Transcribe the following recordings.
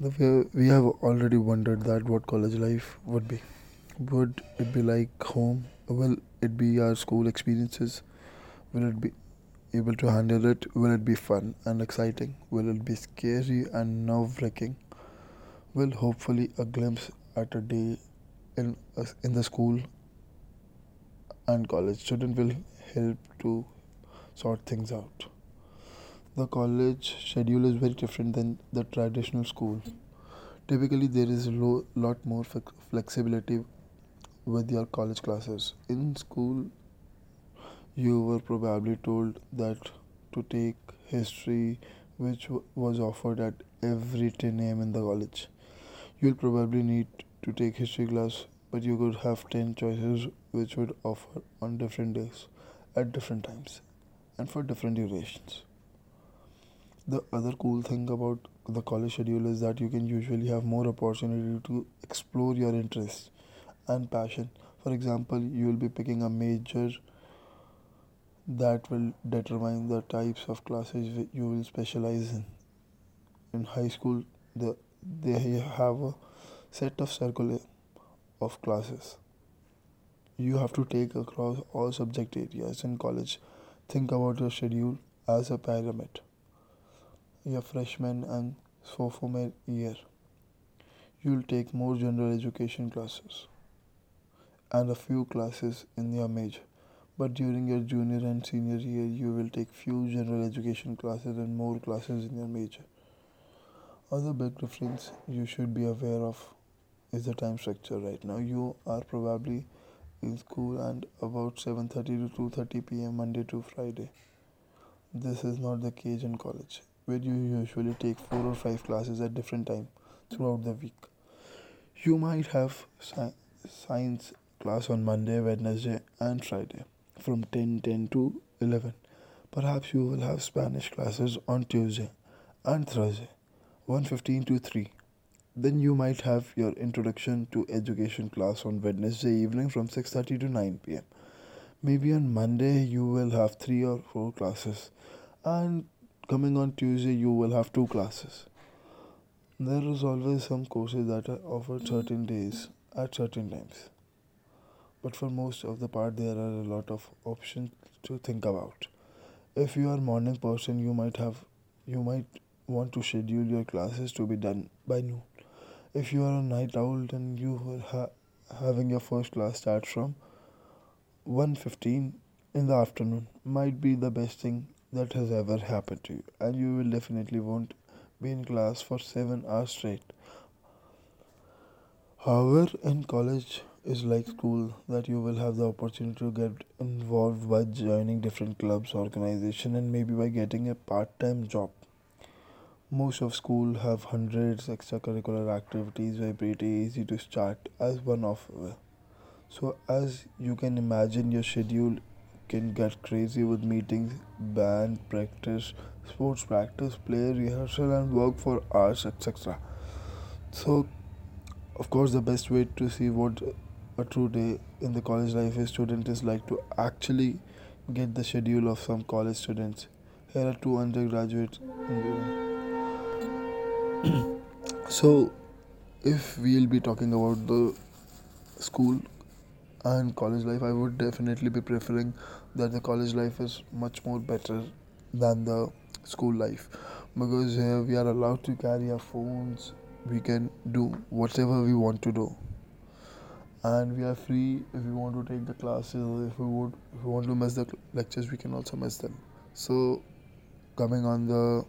We have already wondered that what college life would be. Would it be like home? Will it be our school experiences? Will it be able to handle it? Will it be fun and exciting? Will it be scary and nerve wracking? Will hopefully a glimpse at a day in in the school and college student will help to sort things out. The college schedule is very different than the traditional school. Typically, there is a lo- lot more flex- flexibility with your college classes. In school, you were probably told that to take history, which w- was offered at every 10 a.m. in the college. You'll probably need to take history class, but you could have 10 choices which would offer on different days, at different times, and for different durations. The other cool thing about the college schedule is that you can usually have more opportunity to explore your interests and passion. For example, you will be picking a major that will determine the types of classes you will specialize in. In high school, the, they have a set of circle of classes you have to take across all subject areas in college. Think about your schedule as a pyramid. Your freshman and sophomore year, you'll take more general education classes and a few classes in your major. But during your junior and senior year, you will take few general education classes and more classes in your major. Other big difference you should be aware of is the time structure right now. You are probably in school and about 7:30 to 2:30 p.m. Monday to Friday. This is not the case in college, where you usually take four or five classes at different time throughout the week. You might have sci- science class on Monday, Wednesday, and Friday from 10:10 to 11. Perhaps you will have Spanish classes on Tuesday and Thursday, one fifteen to 3. Then you might have your introduction to education class on Wednesday evening from 6:30 to 9 p.m. Maybe on Monday you will have 3 or 4 classes and coming on Tuesday you will have 2 classes. There is always some courses that are offered certain days at certain times. But for most of the part there are a lot of options to think about. If you are morning person you might have you might want to schedule your classes to be done by noon if you are a night owl, then you will ha- having your first class start from one fifteen in the afternoon might be the best thing that has ever happened to you, and you will definitely won't be in class for 7 hours straight. However, in college is like school that you will have the opportunity to get involved by joining different clubs, organization, and maybe by getting a part-time job. Most of school have hundreds extracurricular activities were pretty easy to start as one of them. So as you can imagine your schedule can get crazy with meetings, band practice, sports practice, play rehearsal and work for hours etc. So of course the best way to see what a true day in the college life is student is like to actually get the schedule of some college students. Here are two undergraduates. So if we'll be talking about the school and college life, I would definitely be preferring that the college life is much more better than the school life because here we are allowed to carry our phones, we can do whatever we want to do, and we are free if we want to take the classes. If we would, if we want to miss the lectures, we can also miss them. So, coming on the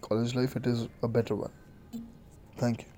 college life, it is a better one. Thank you.